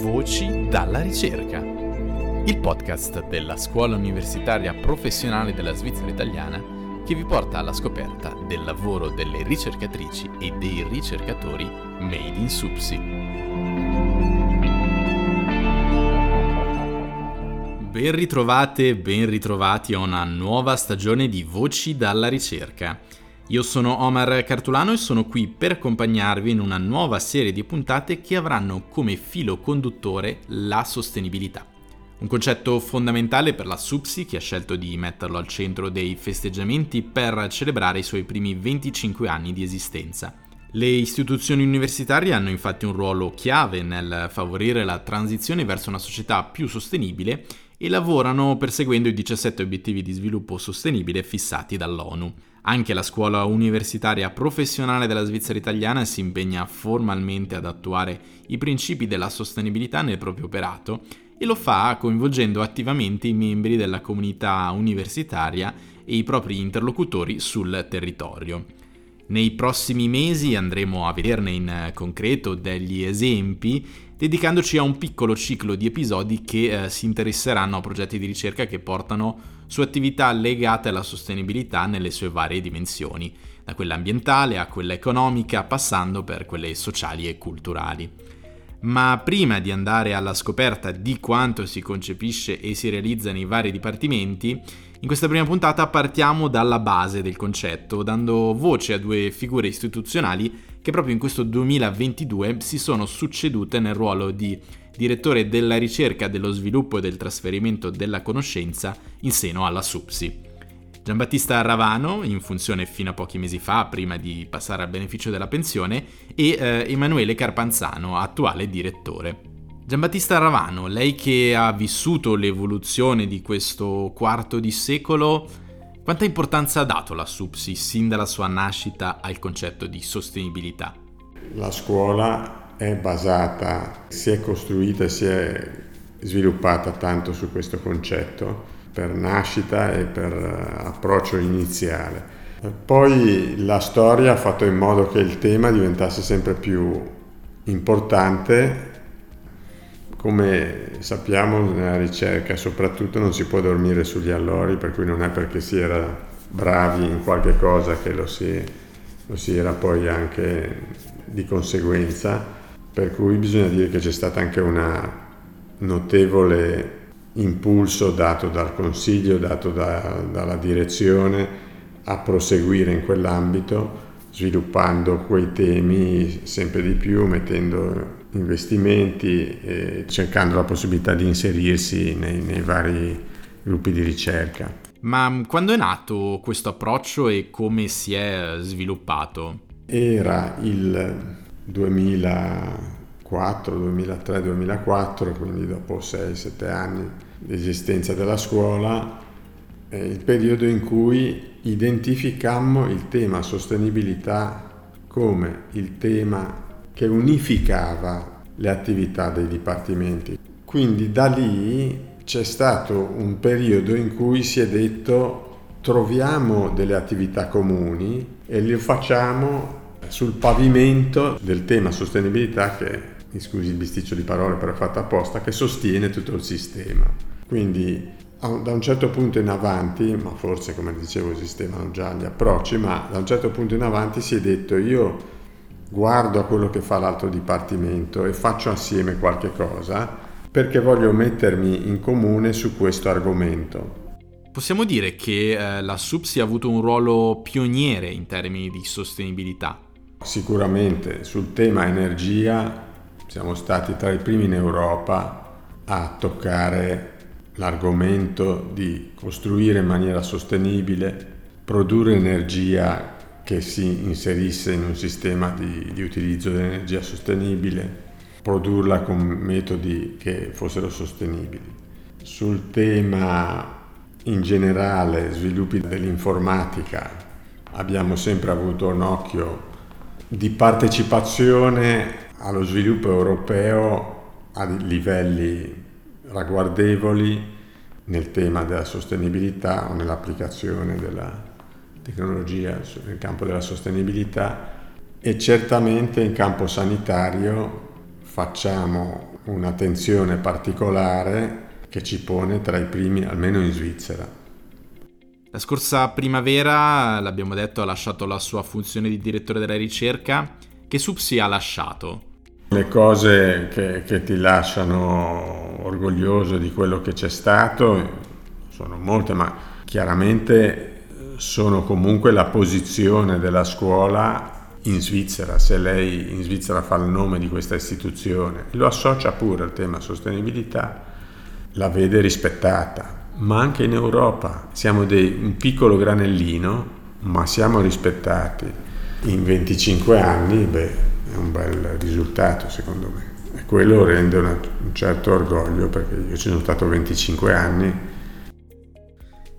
Voci dalla ricerca, il podcast della Scuola Universitaria Professionale della Svizzera Italiana che vi porta alla scoperta del lavoro delle ricercatrici e dei ricercatori made in Supsi. Ben ritrovate, ben ritrovati a una nuova stagione di Voci dalla ricerca. Io sono Omar Cartulano e sono qui per accompagnarvi in una nuova serie di puntate che avranno come filo conduttore la sostenibilità. Un concetto fondamentale per la SUPSI che ha scelto di metterlo al centro dei festeggiamenti per celebrare i suoi primi 25 anni di esistenza. Le istituzioni universitarie hanno infatti un ruolo chiave nel favorire la transizione verso una società più sostenibile e lavorano perseguendo i 17 obiettivi di sviluppo sostenibile fissati dall'ONU. Anche la scuola universitaria professionale della Svizzera italiana si impegna formalmente ad attuare i principi della sostenibilità nel proprio operato e lo fa coinvolgendo attivamente i membri della comunità universitaria e i propri interlocutori sul territorio. Nei prossimi mesi andremo a vederne in concreto degli esempi, dedicandoci a un piccolo ciclo di episodi che eh, si interesseranno a progetti di ricerca che portano su attività legate alla sostenibilità nelle sue varie dimensioni, da quella ambientale a quella economica, passando per quelle sociali e culturali. Ma prima di andare alla scoperta di quanto si concepisce e si realizza nei vari dipartimenti, in questa prima puntata partiamo dalla base del concetto, dando voce a due figure istituzionali che proprio in questo 2022 si sono succedute nel ruolo di direttore della ricerca, dello sviluppo e del trasferimento della conoscenza in seno alla SUPSI. Giambattista Ravano, in funzione fino a pochi mesi fa, prima di passare al beneficio della pensione, e eh, Emanuele Carpanzano, attuale direttore. Giambattista Ravano, lei che ha vissuto l'evoluzione di questo quarto di secolo, quanta importanza ha dato la SUPSI sin dalla sua nascita al concetto di sostenibilità? La scuola è basata, si è costruita e si è sviluppata tanto su questo concetto per nascita e per eh, approccio iniziale. Poi la storia ha fatto in modo che il tema diventasse sempre più importante. Come sappiamo nella ricerca soprattutto non si può dormire sugli allori, per cui non è perché si era bravi in qualche cosa che lo si, lo si era poi anche di conseguenza per cui bisogna dire che c'è stato anche un notevole impulso dato dal Consiglio, dato da, dalla direzione a proseguire in quell'ambito, sviluppando quei temi sempre di più, mettendo investimenti e cercando la possibilità di inserirsi nei, nei vari gruppi di ricerca. Ma quando è nato questo approccio e come si è sviluppato? Era il 2004, 2003, 2004, quindi dopo 6-7 anni di esistenza della scuola, il periodo in cui identificammo il tema sostenibilità come il tema che unificava le attività dei dipartimenti. Quindi da lì c'è stato un periodo in cui si è detto troviamo delle attività comuni e le facciamo sul pavimento del tema sostenibilità che, mi scusi il bisticcio di parole però è fatto apposta, che sostiene tutto il sistema. Quindi da un certo punto in avanti, ma forse come dicevo esistevano già gli approcci, ma da un certo punto in avanti si è detto io guardo a quello che fa l'altro dipartimento e faccio assieme qualche cosa perché voglio mettermi in comune su questo argomento. Possiamo dire che eh, la SUPSI ha avuto un ruolo pioniere in termini di sostenibilità. Sicuramente sul tema energia siamo stati tra i primi in Europa a toccare l'argomento di costruire in maniera sostenibile, produrre energia che si inserisse in un sistema di, di utilizzo dell'energia sostenibile, produrla con metodi che fossero sostenibili. Sul tema in generale sviluppi dell'informatica abbiamo sempre avuto un occhio di partecipazione allo sviluppo europeo a livelli ragguardevoli nel tema della sostenibilità o nell'applicazione della tecnologia nel campo della sostenibilità e certamente in campo sanitario facciamo un'attenzione particolare che ci pone tra i primi, almeno in Svizzera. La scorsa primavera, l'abbiamo detto, ha lasciato la sua funzione di direttore della ricerca. Che SUPSI ha lasciato? Le cose che, che ti lasciano orgoglioso di quello che c'è stato sono molte, ma chiaramente sono comunque la posizione della scuola in Svizzera, se lei in Svizzera fa il nome di questa istituzione, lo associa pure al tema sostenibilità, la vede rispettata, ma anche in Europa siamo dei, un piccolo granellino, ma siamo rispettati. In 25 anni, beh, è un bel risultato secondo me. E quello rende una, un certo orgoglio perché io ci sono stato 25 anni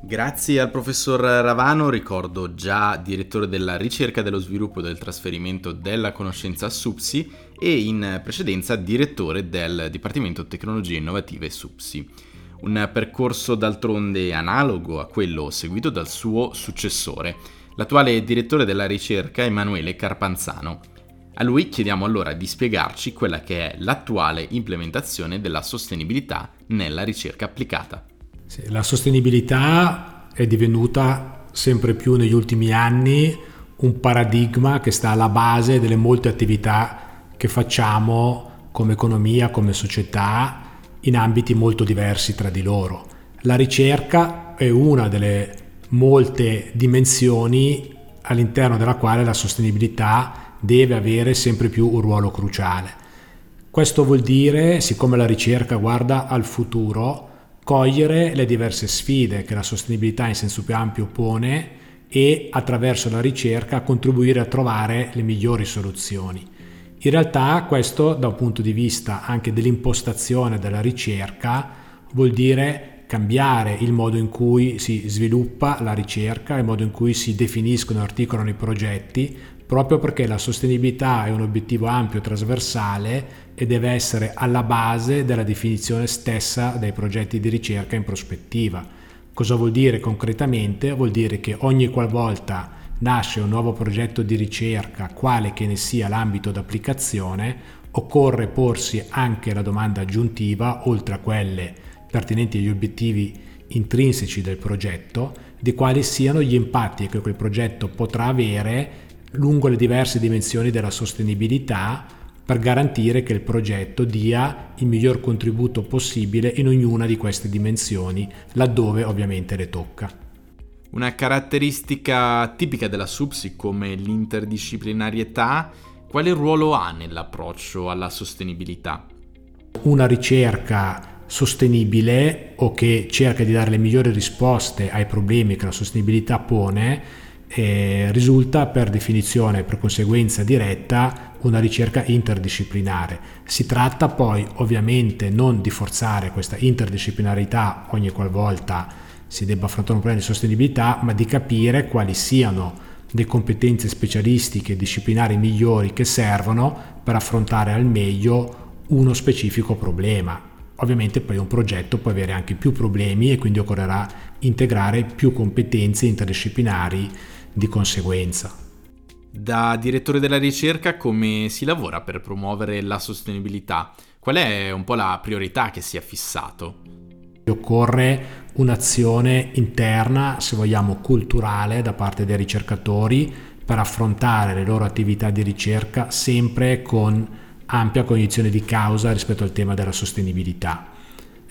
Grazie al professor Ravano, ricordo già direttore della ricerca dello sviluppo del trasferimento della conoscenza a SUPSI e in precedenza direttore del Dipartimento Tecnologie Innovative SUPSI. Un percorso d'altronde analogo a quello seguito dal suo successore, l'attuale direttore della ricerca Emanuele Carpanzano. A lui chiediamo allora di spiegarci quella che è l'attuale implementazione della sostenibilità nella ricerca applicata. La sostenibilità è divenuta sempre più negli ultimi anni un paradigma che sta alla base delle molte attività che facciamo come economia, come società, in ambiti molto diversi tra di loro. La ricerca è una delle molte dimensioni all'interno della quale la sostenibilità deve avere sempre più un ruolo cruciale. Questo vuol dire, siccome la ricerca guarda al futuro, cogliere le diverse sfide che la sostenibilità in senso più ampio pone e attraverso la ricerca contribuire a trovare le migliori soluzioni. In realtà questo da un punto di vista anche dell'impostazione della ricerca vuol dire cambiare il modo in cui si sviluppa la ricerca, il modo in cui si definiscono e articolano i progetti, proprio perché la sostenibilità è un obiettivo ampio, trasversale e deve essere alla base della definizione stessa dei progetti di ricerca in prospettiva. Cosa vuol dire concretamente? Vuol dire che ogni qualvolta nasce un nuovo progetto di ricerca, quale che ne sia l'ambito d'applicazione, occorre porsi anche la domanda aggiuntiva, oltre a quelle pertinenti agli obiettivi intrinseci del progetto, di quali siano gli impatti che quel progetto potrà avere lungo le diverse dimensioni della sostenibilità per garantire che il progetto dia il miglior contributo possibile in ognuna di queste dimensioni, laddove ovviamente le tocca. Una caratteristica tipica della SUPSI come l'interdisciplinarietà, quale ruolo ha nell'approccio alla sostenibilità? Una ricerca sostenibile o che cerca di dare le migliori risposte ai problemi che la sostenibilità pone eh, risulta per definizione, per conseguenza diretta, una ricerca interdisciplinare. Si tratta poi ovviamente non di forzare questa interdisciplinarità ogni qualvolta si debba affrontare un problema di sostenibilità, ma di capire quali siano le competenze specialistiche e disciplinari migliori che servono per affrontare al meglio uno specifico problema. Ovviamente poi un progetto può avere anche più problemi e quindi occorrerà integrare più competenze interdisciplinari di conseguenza. Da direttore della ricerca come si lavora per promuovere la sostenibilità? Qual è un po' la priorità che si è fissato? Occorre un'azione interna, se vogliamo, culturale da parte dei ricercatori per affrontare le loro attività di ricerca sempre con ampia cognizione di causa rispetto al tema della sostenibilità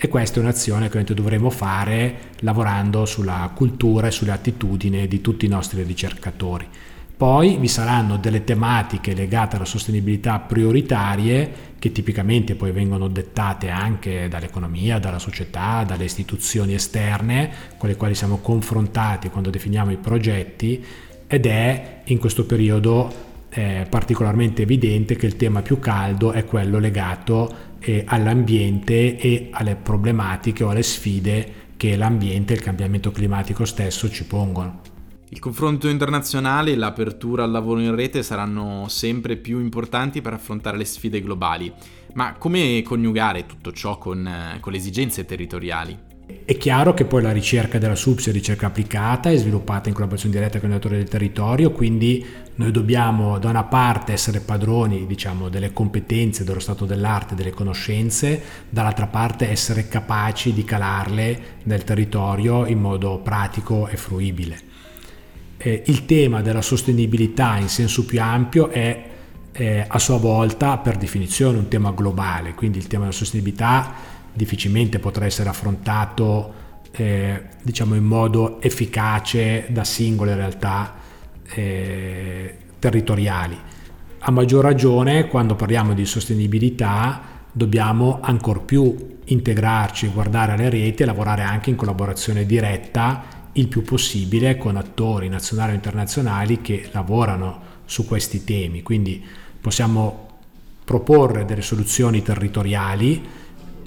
e questa è un'azione che dovremo fare lavorando sulla cultura e sulle attitudini di tutti i nostri ricercatori. Poi vi saranno delle tematiche legate alla sostenibilità prioritarie che tipicamente poi vengono dettate anche dall'economia, dalla società, dalle istituzioni esterne con le quali siamo confrontati quando definiamo i progetti ed è in questo periodo eh, particolarmente evidente che il tema più caldo è quello legato eh, all'ambiente e alle problematiche o alle sfide che l'ambiente e il cambiamento climatico stesso ci pongono. Il confronto internazionale e l'apertura al lavoro in rete saranno sempre più importanti per affrontare le sfide globali, ma come coniugare tutto ciò con, con le esigenze territoriali? È chiaro che poi la ricerca della SUPS è ricerca applicata, è sviluppata in collaborazione diretta con i datori del territorio, quindi noi dobbiamo da una parte essere padroni diciamo, delle competenze, dello stato dell'arte, delle conoscenze, dall'altra parte essere capaci di calarle nel territorio in modo pratico e fruibile. Eh, il tema della sostenibilità in senso più ampio è eh, a sua volta per definizione un tema globale, quindi il tema della sostenibilità difficilmente potrà essere affrontato eh, diciamo in modo efficace da singole realtà eh, territoriali. A maggior ragione quando parliamo di sostenibilità dobbiamo ancor più integrarci, guardare alle reti e lavorare anche in collaborazione diretta il più possibile con attori nazionali o internazionali che lavorano su questi temi. Quindi possiamo proporre delle soluzioni territoriali,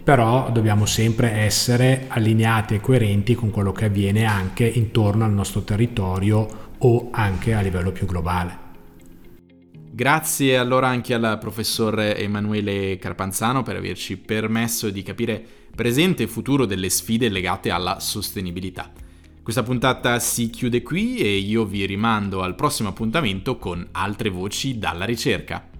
però dobbiamo sempre essere allineati e coerenti con quello che avviene anche intorno al nostro territorio o anche a livello più globale. Grazie allora anche al professor Emanuele Carpanzano per averci permesso di capire presente e futuro delle sfide legate alla sostenibilità. Questa puntata si chiude qui e io vi rimando al prossimo appuntamento con altre voci dalla ricerca.